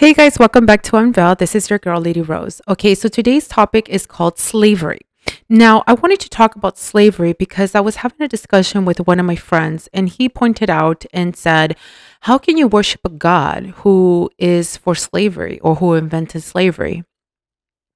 Hey guys, welcome back to Unveil. This is your girl, Lady Rose. Okay, so today's topic is called slavery. Now, I wanted to talk about slavery because I was having a discussion with one of my friends, and he pointed out and said, How can you worship a God who is for slavery or who invented slavery?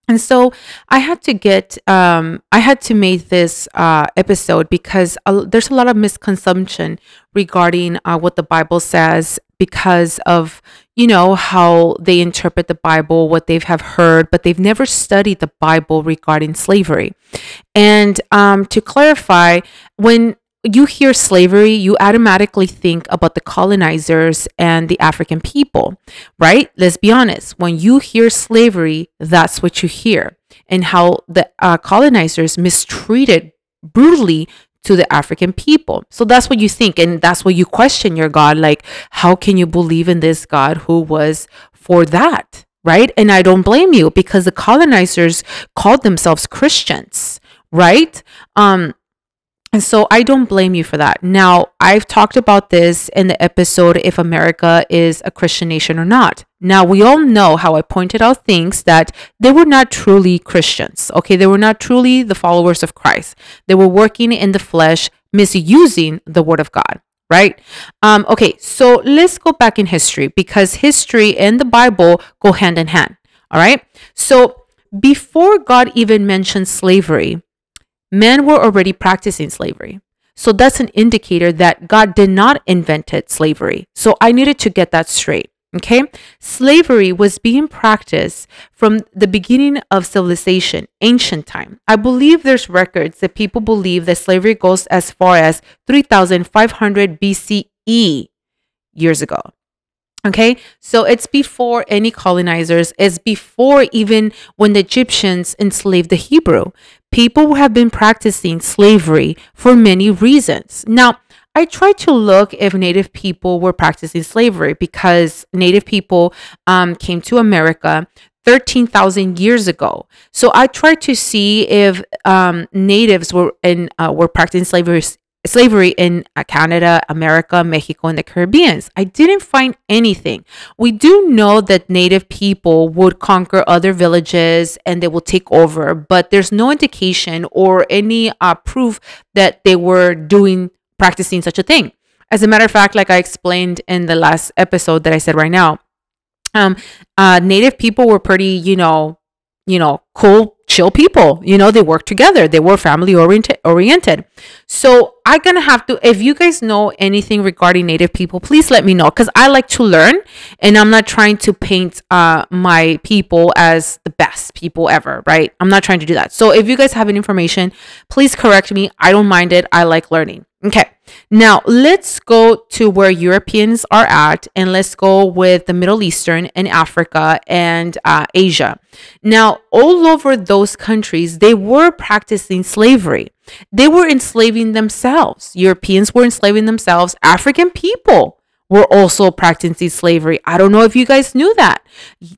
And so I had to get, um, I had to make this uh, episode because uh, there's a lot of misconception regarding uh, what the Bible says because of, you know, how they interpret the Bible, what they have heard, but they've never studied the Bible regarding slavery. And um, to clarify, when you hear slavery, you automatically think about the colonizers and the African people, right? Let's be honest. When you hear slavery, that's what you hear, and how the uh, colonizers mistreated brutally to the African people. So that's what you think, and that's what you question your God. Like, how can you believe in this God who was for that? Right. And I don't blame you because the colonizers called themselves Christians, right? Um, and so I don't blame you for that. Now, I've talked about this in the episode if America is a Christian nation or not. Now, we all know how I pointed out things that they were not truly Christians. Okay, they were not truly the followers of Christ. They were working in the flesh, misusing the word of God, right? Um, okay, so let's go back in history because history and the Bible go hand in hand. All right. So before God even mentioned slavery, men were already practicing slavery. So that's an indicator that God did not invent slavery. So I needed to get that straight. Okay. Slavery was being practiced from the beginning of civilization, ancient time. I believe there's records that people believe that slavery goes as far as 3500 BCE years ago. Okay, so it's before any colonizers, it's before even when the Egyptians enslaved the Hebrew. People have been practicing slavery for many reasons. Now, I tried to look if Native people were practicing slavery because Native people um, came to America 13,000 years ago. So I tried to see if um, natives were in uh, were practicing slavery slavery in uh, Canada, America, Mexico, and the Caribbeans. I didn't find anything. We do know that native people would conquer other villages and they will take over, but there's no indication or any uh, proof that they were doing practicing such a thing. As a matter of fact, like I explained in the last episode that I said right now, um, uh, native people were pretty, you know, you know, cool, chill people. You know, they work together. They were family oriented oriented. So I'm gonna have to if you guys know anything regarding native people, please let me know because I like to learn and I'm not trying to paint uh my people as the best people ever, right? I'm not trying to do that. So if you guys have any information, please correct me. I don't mind it. I like learning. Okay, now let's go to where Europeans are at and let's go with the Middle Eastern and Africa and uh, Asia. Now, all over those countries, they were practicing slavery. They were enslaving themselves. Europeans were enslaving themselves. African people were also practicing slavery. I don't know if you guys knew that.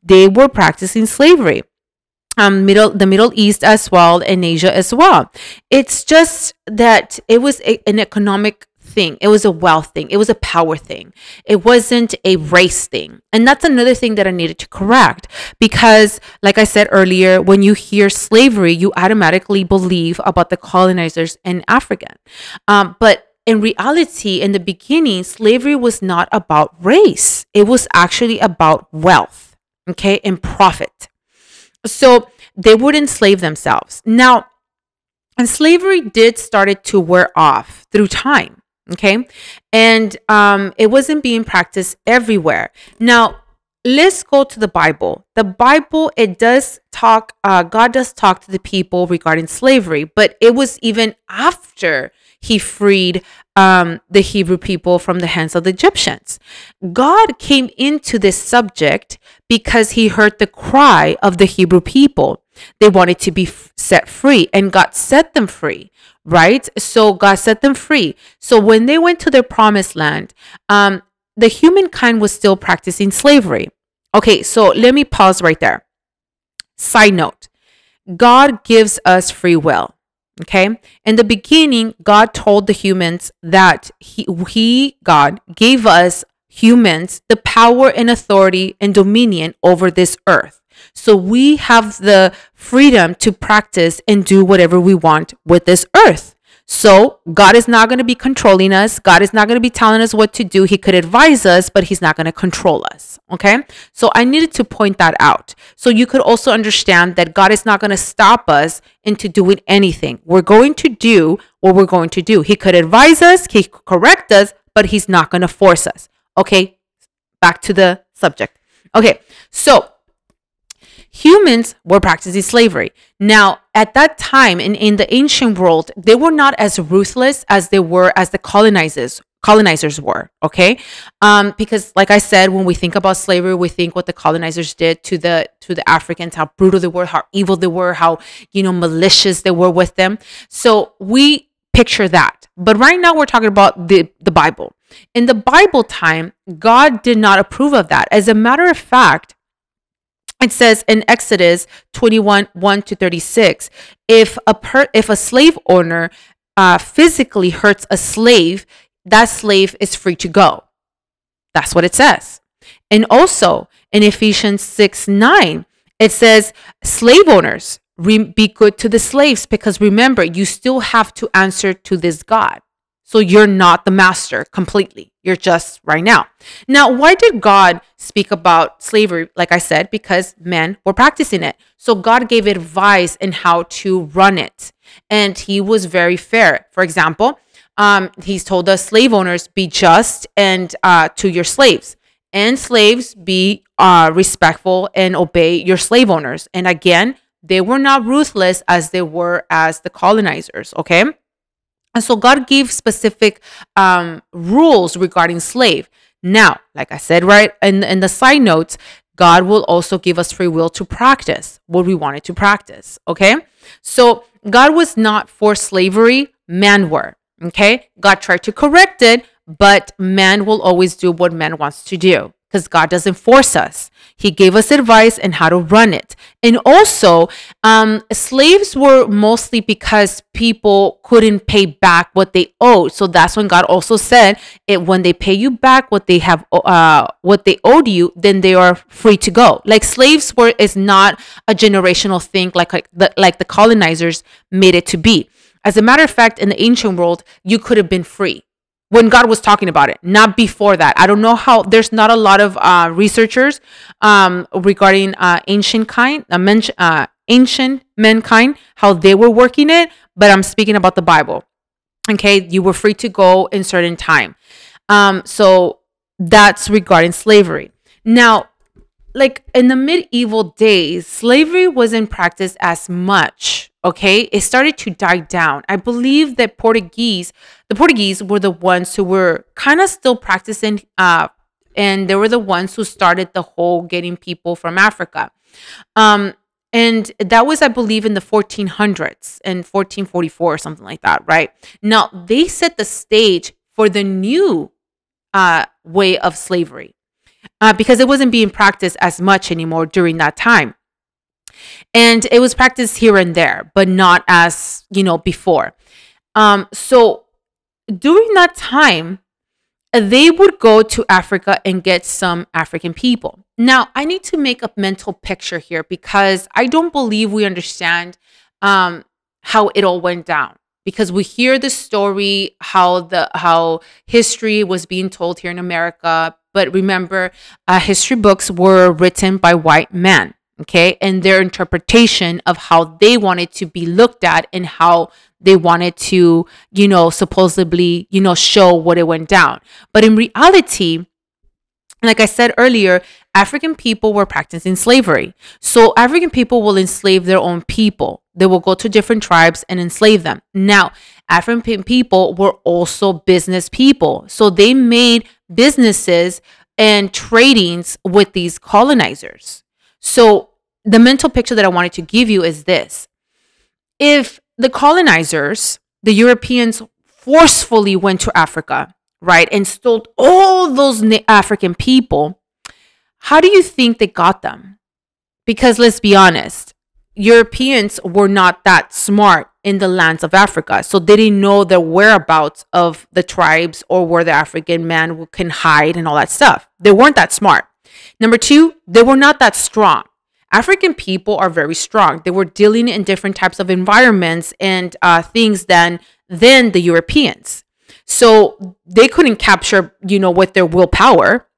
They were practicing slavery um, middle the Middle East as well and Asia as well. It's just that it was a, an economic thing. It was a wealth thing. It was a power thing. It wasn't a race thing. And that's another thing that I needed to correct because, like I said earlier, when you hear slavery, you automatically believe about the colonizers in Africa. Um, but in reality, in the beginning, slavery was not about race. It was actually about wealth, okay, and profit. So they would enslave themselves. Now, and slavery did started to wear off through time. Okay. And um, it wasn't being practiced everywhere. Now, let's go to the Bible. The Bible, it does talk, uh, God does talk to the people regarding slavery, but it was even after he freed um, the Hebrew people from the hands of the Egyptians. God came into this subject because he heard the cry of the Hebrew people. They wanted to be f- set free, and God set them free, right? So God set them free. So when they went to their promised land, um, the humankind was still practicing slavery. Okay, so let me pause right there. Side note God gives us free will. Okay. In the beginning, God told the humans that he, he, God, gave us humans the power and authority and dominion over this earth. So we have the freedom to practice and do whatever we want with this earth. So God is not going to be controlling us. God is not going to be telling us what to do. He could advise us, but he's not going to control us. Okay. So I needed to point that out. So you could also understand that God is not going to stop us into doing anything. We're going to do what we're going to do. He could advise us, he could correct us, but he's not going to force us. Okay. Back to the subject. Okay. So humans were practicing slavery. Now, at that time in, in the ancient world, they were not as ruthless as they were as the colonizers colonizers were okay? Um, because like i said when we think about slavery we think what the colonizers did to the to the africans how brutal they were how evil they were how you know malicious they were with them. So we picture that. But right now we're talking about the the bible. In the bible time god did not approve of that. As a matter of fact it says in Exodus 21 1 to 36 if a per, if a slave owner uh, physically hurts a slave, that slave is free to go. That's what it says. And also in Ephesians 6 9, it says, slave owners, re- be good to the slaves because remember, you still have to answer to this God. So you're not the master completely. You're just right now. Now, why did God speak about slavery? Like I said, because men were practicing it. So God gave advice in how to run it. And he was very fair. For example, um, he's told us slave owners be just and uh, to your slaves and slaves be uh, respectful and obey your slave owners. And again, they were not ruthless as they were as the colonizers. Okay. And so God gave specific um, rules regarding slave. Now, like I said, right, in, in the side notes, God will also give us free will to practice what we wanted to practice. Okay. So God was not for slavery, man were. Okay. God tried to correct it, but man will always do what man wants to do because God doesn't force us. He gave us advice and how to run it. And also, um, slaves were mostly because people couldn't pay back what they owed. So that's when God also said, "It when they pay you back what they have, uh, what they owed you, then they are free to go." Like slaves were is not a generational thing, like like the, like the colonizers made it to be. As a matter of fact, in the ancient world, you could have been free when God was talking about it, not before that. I don't know how. There's not a lot of uh, researchers um, regarding uh, ancient kind, uh, men, uh, ancient mankind, how they were working it. But I'm speaking about the Bible. Okay, you were free to go in certain time. Um, so that's regarding slavery. Now, like in the medieval days, slavery wasn't practiced as much okay? It started to die down. I believe that portuguese the portuguese were the ones who were kind of still practicing uh, and they were the ones who started the whole getting people from africa. Um, and that was i believe in the 1400s and 1444 or something like that right? Now they set the stage for the new uh, way of slavery uh, because it wasn't being practiced as much anymore during that time and it was practiced here and there, but not as, you know, before. Um, so during that time, they would go to Africa and get some African people. Now, I need to make a mental picture here because I don't believe we understand um, how it all went down. Because we hear the story how the how history was being told here in America, but remember, uh, history books were written by white men okay, and their interpretation of how they wanted to be looked at and how they wanted to, you know, supposedly, you know, show what it went down. But in reality, like I said earlier, African people were practicing slavery. So African people will enslave their own people. They will go to different tribes and enslave them. Now, African people were also business people. So they made businesses and tradings with these colonizers. So, the mental picture that I wanted to give you is this if the colonizers, the Europeans, forcefully went to Africa, right, and stole all those African people, how do you think they got them? Because let's be honest, Europeans were not that smart in the lands of Africa. So they didn't know the whereabouts of the tribes or where the African man can hide and all that stuff. They weren't that smart. Number two, they were not that strong. African people are very strong. They were dealing in different types of environments and uh, things than than the Europeans. So they couldn't capture, you know, with their willpower.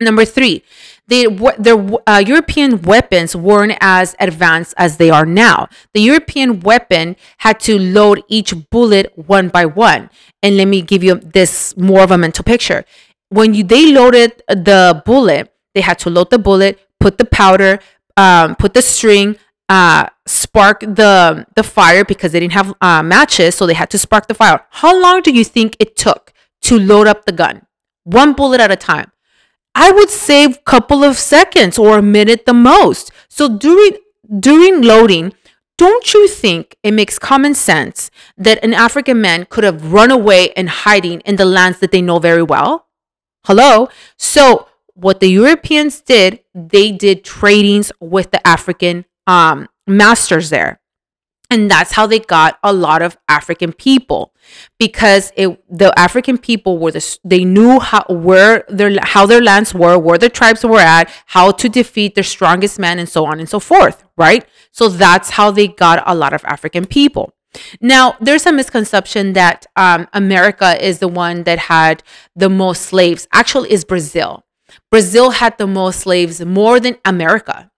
Number three, they, their uh, European weapons weren't as advanced as they are now. The European weapon had to load each bullet one by one. And let me give you this more of a mental picture. When you, they loaded the bullet, they had to load the bullet, put the powder, um, put the string, uh, spark the the fire because they didn't have uh, matches, so they had to spark the fire. How long do you think it took to load up the gun? One bullet at a time. I would save couple of seconds or a minute the most. So during during loading, don't you think it makes common sense that an African man could have run away and hiding in the lands that they know very well? Hello? So what the Europeans did, they did tradings with the African um, masters there and that's how they got a lot of african people because it the african people were the they knew how where their how their lands were where their tribes were at how to defeat their strongest men and so on and so forth right? So that's how they got a lot of african people. Now there's a misconception that um, america is the one that had the most slaves. Actually is brazil. Brazil had the most slaves more than america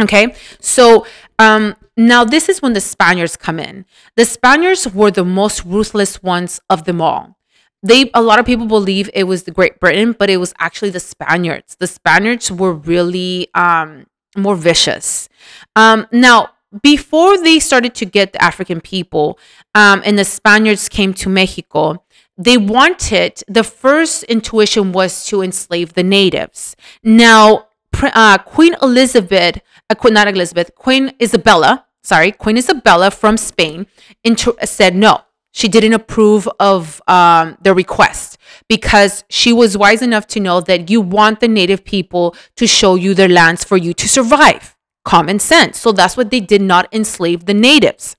Okay, so um, now this is when the Spaniards come in. The Spaniards were the most ruthless ones of them all. They a lot of people believe it was the Great Britain, but it was actually the Spaniards. The Spaniards were really um, more vicious. Um, now, before they started to get the African people um, and the Spaniards came to Mexico, they wanted the first intuition was to enslave the natives. Now, uh, Queen Elizabeth uh, not Elizabeth, Queen Isabella, sorry, Queen Isabella from Spain inter- said no. She didn't approve of um, the request because she was wise enough to know that you want the native people to show you their lands for you to survive. Common sense. So that's what they did not enslave the natives.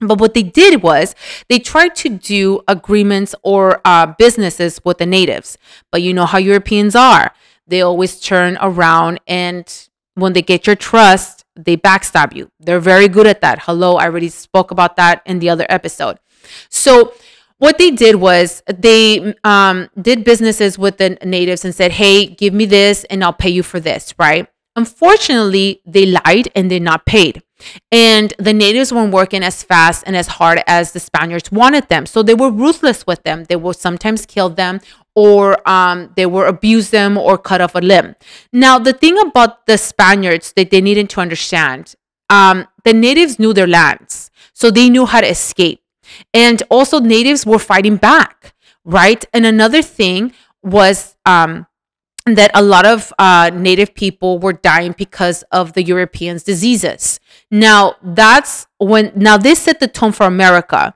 But what they did was they tried to do agreements or uh, businesses with the natives. But you know how Europeans are. They always turn around and when they get your trust, they backstab you. They're very good at that. Hello, I already spoke about that in the other episode. So, what they did was they um, did businesses with the natives and said, "Hey, give me this, and I'll pay you for this." Right? Unfortunately, they lied and they not paid. And the natives weren't working as fast and as hard as the Spaniards wanted them. So they were ruthless with them. They will sometimes kill them or um, they were abuse them or cut off a limb. Now, the thing about the Spaniards that they needed to understand, um, the natives knew their lands, so they knew how to escape. And also, natives were fighting back, right? And another thing was um, that a lot of uh, native people were dying because of the Europeans' diseases. Now, that's when, now this set the tone for America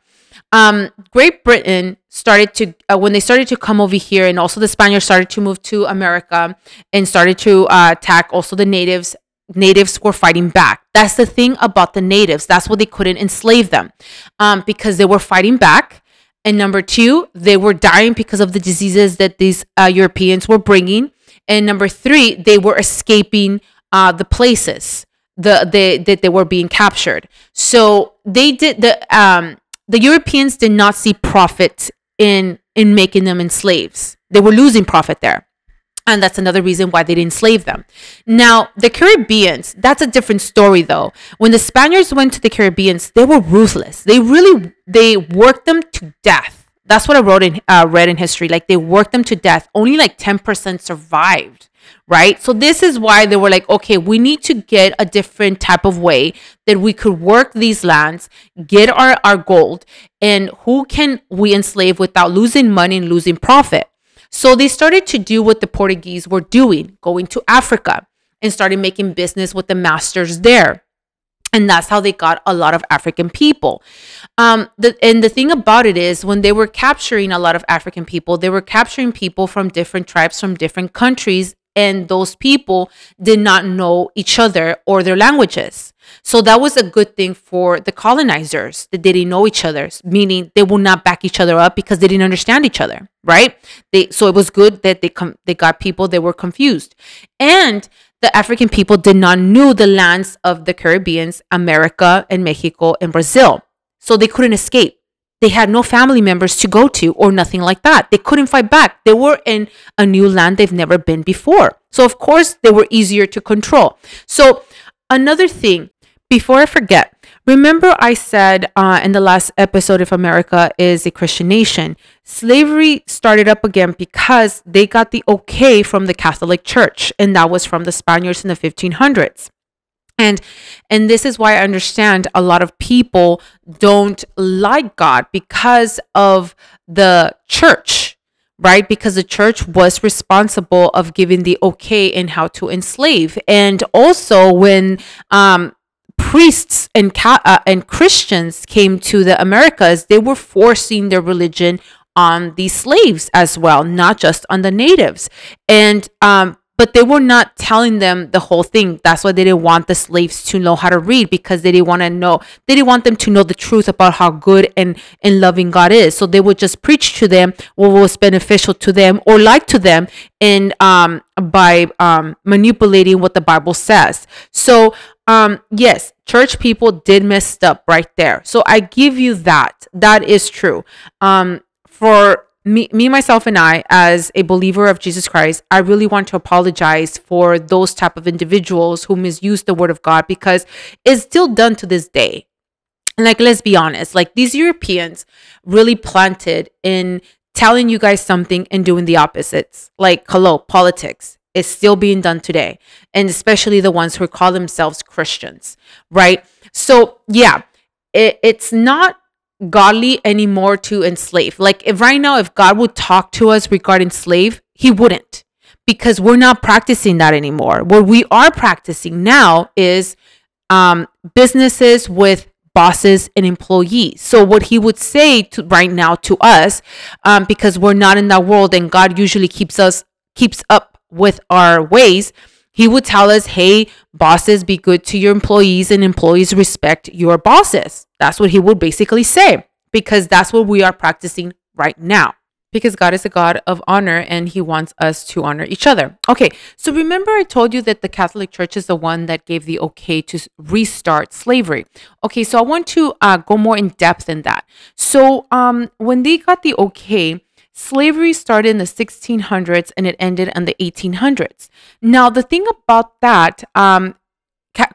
um, Great Britain started to uh, when they started to come over here, and also the Spaniards started to move to America and started to uh, attack also the natives. Natives were fighting back. That's the thing about the natives. That's why they couldn't enslave them, um, because they were fighting back. And number two, they were dying because of the diseases that these uh, Europeans were bringing. And number three, they were escaping uh, the places the they that they were being captured. So they did the um the Europeans did not see profit in in making them enslaves. They were losing profit there. And that's another reason why they didn't enslave them. Now, the Caribbeans, that's a different story though. When the Spaniards went to the Caribbeans, they were ruthless. They really they worked them to death. That's what I wrote in uh, read in history. Like they worked them to death. Only like 10% survived right? So this is why they were like, okay, we need to get a different type of way that we could work these lands, get our, our gold, and who can we enslave without losing money and losing profit? So they started to do what the Portuguese were doing, going to Africa and started making business with the masters there and that's how they got a lot of African people. Um, the, and the thing about it is, when they were capturing a lot of African people, they were capturing people from different tribes from different countries and those people did not know each other or their languages. So that was a good thing for the colonizers that they didn't know each other, meaning they would not back each other up because they didn't understand each other, right? They so it was good that they come they got people that were confused. And the African people did not know the lands of the Caribbeans, America and Mexico and Brazil. So they couldn't escape. They had no family members to go to or nothing like that. They couldn't fight back. They were in a new land they've never been before. So, of course, they were easier to control. So, another thing, before I forget, remember I said uh, in the last episode if America is a Christian nation, slavery started up again because they got the okay from the Catholic Church, and that was from the Spaniards in the 1500s and and this is why i understand a lot of people don't like god because of the church right? Because the church was responsible of giving the okay in how to enslave. And also when um priests and uh, and christians came to the americas they were forcing their religion on the slaves as well not just on the natives and um but they were not telling them the whole thing. That's why they didn't want the slaves to know how to read because they didn't want to know, they didn't want them to know the truth about how good and, and loving God is. So they would just preach to them what was beneficial to them or like to them and um, by um, manipulating what the Bible says. So, um, yes, church people did mess up right there. So I give you that. That is true. Um, for me, me myself and i as a believer of jesus christ i really want to apologize for those type of individuals who misuse the word of god because it's still done to this day and like let's be honest like these europeans really planted in telling you guys something and doing the opposites like hello politics is still being done today and especially the ones who call themselves christians right so yeah it, it's not godly anymore to enslave. Like if right now, if God would talk to us regarding slave, he wouldn't because we're not practicing that anymore. What we are practicing now is um, businesses with bosses and employees. So what he would say to right now to us, um, because we're not in that world and God usually keeps us keeps up with our ways he would tell us, hey, bosses, be good to your employees and employees respect your bosses. That's what he would basically say because that's what we are practicing right now. Because God is a God of honor and he wants us to honor each other. Okay, so remember I told you that the Catholic Church is the one that gave the okay to restart slavery. Okay, so I want to uh, go more in depth in that. So um, when they got the okay, Slavery started in the 1600s and it ended in the 1800s. Now, the thing about that, um,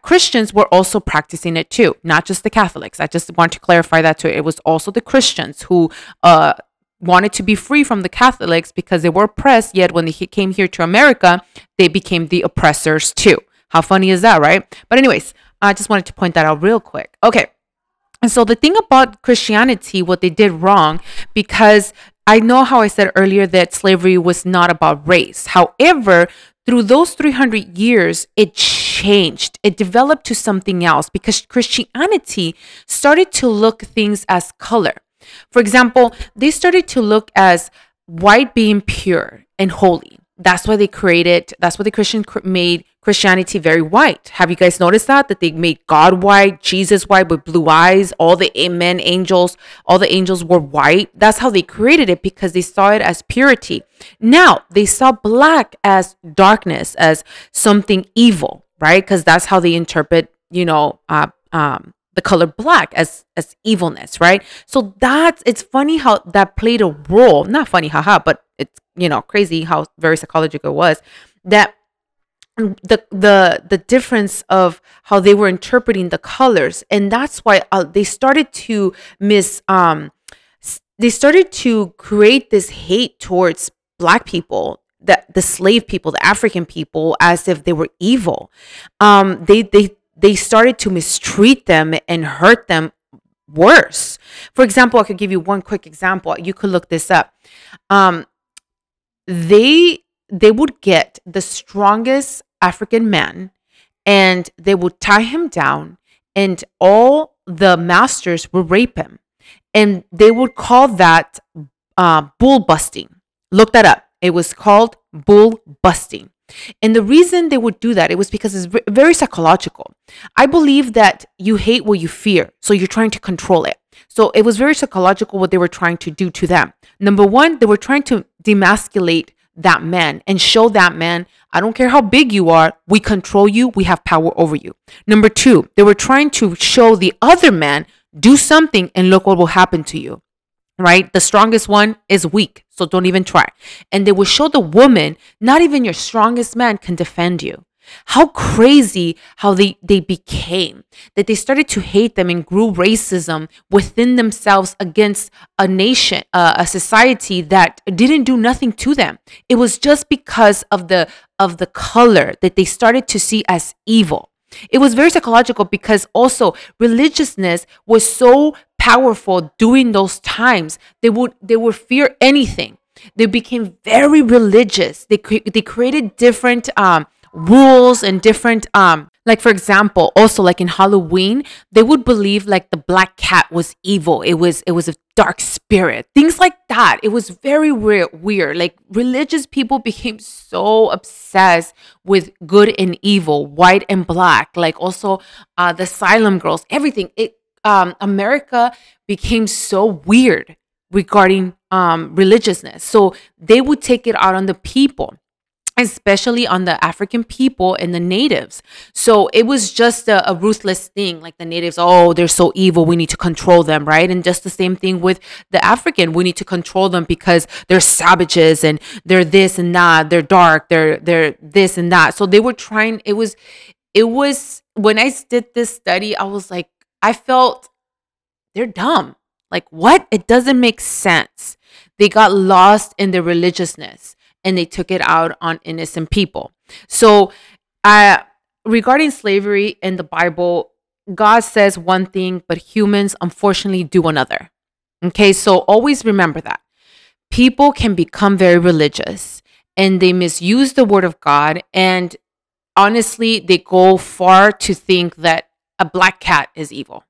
Christians were also practicing it too, not just the Catholics. I just want to clarify that too. It was also the Christians who uh, wanted to be free from the Catholics because they were oppressed, yet when they came here to America, they became the oppressors too. How funny is that, right? But, anyways, I just wanted to point that out real quick. Okay. And so the thing about Christianity, what they did wrong, because I know how I said earlier that slavery was not about race. However, through those 300 years, it changed. It developed to something else because Christianity started to look things as color. For example, they started to look as white being pure and holy. That's why they created, that's why the Christian made Christianity very white. Have you guys noticed that? That they made God white, Jesus white with blue eyes, all the amen angels, all the angels were white. That's how they created it because they saw it as purity. Now they saw black as darkness, as something evil, right? Because that's how they interpret, you know, uh, um, the color black as as evilness, right? So that's it's funny how that played a role. Not funny, haha, but it's you know crazy how very psychological it was that the the the difference of how they were interpreting the colors and that's why uh, they started to miss um they started to create this hate towards black people the the slave people the african people as if they were evil um they they they started to mistreat them and hurt them worse for example i could give you one quick example you could look this up um they they would get the strongest African man and they would tie him down and all the masters would rape him. And they would call that uh, bull busting. Look that up. It was called bull busting. And the reason they would do that, it was because it's very psychological. I believe that you hate what you fear, so you're trying to control it. So it was very psychological what they were trying to do to them. Number one, they were trying to demasculate that man and show that man, I don't care how big you are, we control you, we have power over you. Number two, they were trying to show the other man, do something and look what will happen to you. Right? The strongest one is weak, so don't even try. And they would show the woman, not even your strongest man can defend you. How crazy how they, they became, that they started to hate them and grew racism within themselves against a nation, uh, a society that didn't do nothing to them. It was just because of the of the color that they started to see as evil. It was very psychological because also religiousness was so powerful during those times. They would they would fear anything. They became very religious. They they created different um, rules and different um like for example also like in halloween they would believe like the black cat was evil it was it was a dark spirit things like that it was very weird weird like religious people became so obsessed with good and evil white and black like also uh the Salem girls everything it um america became so weird regarding um religiousness so they would take it out on the people especially on the African people and the natives. So it was just a, a, ruthless thing. Like the natives, oh, they're so evil. We need to control them, right? And just the same thing with the African. We need to control them because they're savages and they're this and that. They're dark. They're they're this and that. So they were trying. It was, it was when I did this study, I was like, I felt they're dumb. Like what? It doesn't make sense. They got lost in their religiousness and they took it out on innocent people. So, uh, regarding slavery in the Bible, God says one thing, but humans unfortunately do another. Okay, so always remember that. People can become very religious and they misuse the word of God. And honestly, they go far to think that a black cat is evil.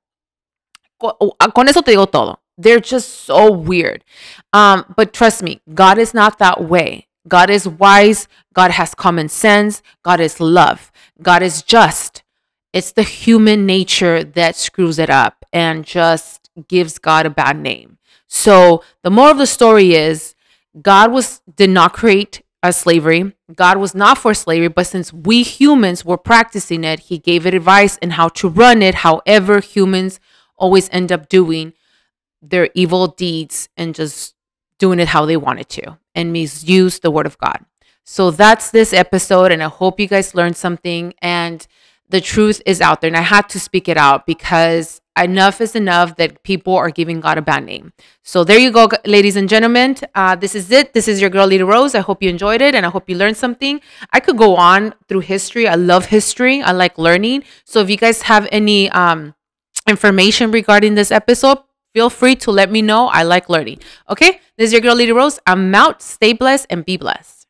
Con eso te digo todo. They're just so weird. Um, but trust me, God is not that way. God is wise. God has common sense. God is love. God is just. It's the human nature that screws it up and just gives God a bad name. So the moral of the story is God was did not create a slavery. God was not for slavery, but since we humans were practicing it, he gave it advice in how to run it. However, humans always end up doing their evil deeds and just doing it how they wanted to and misuse the word of God. So that's this episode, and I hope you guys learned something. And the truth is out there, and I had to speak it out because enough is enough that people are giving God a bad name. So there you go, ladies and gentlemen. Uh, this is it. This is your girl, Lita Rose. I hope you enjoyed it, and I hope you learned something. I could go on through history. I love history. I like learning. So if you guys have any um, information regarding this episode, feel free to let me know. I like learning. Okay, this is your girl, Lady Rose. I'm out. Stay blessed and be blessed.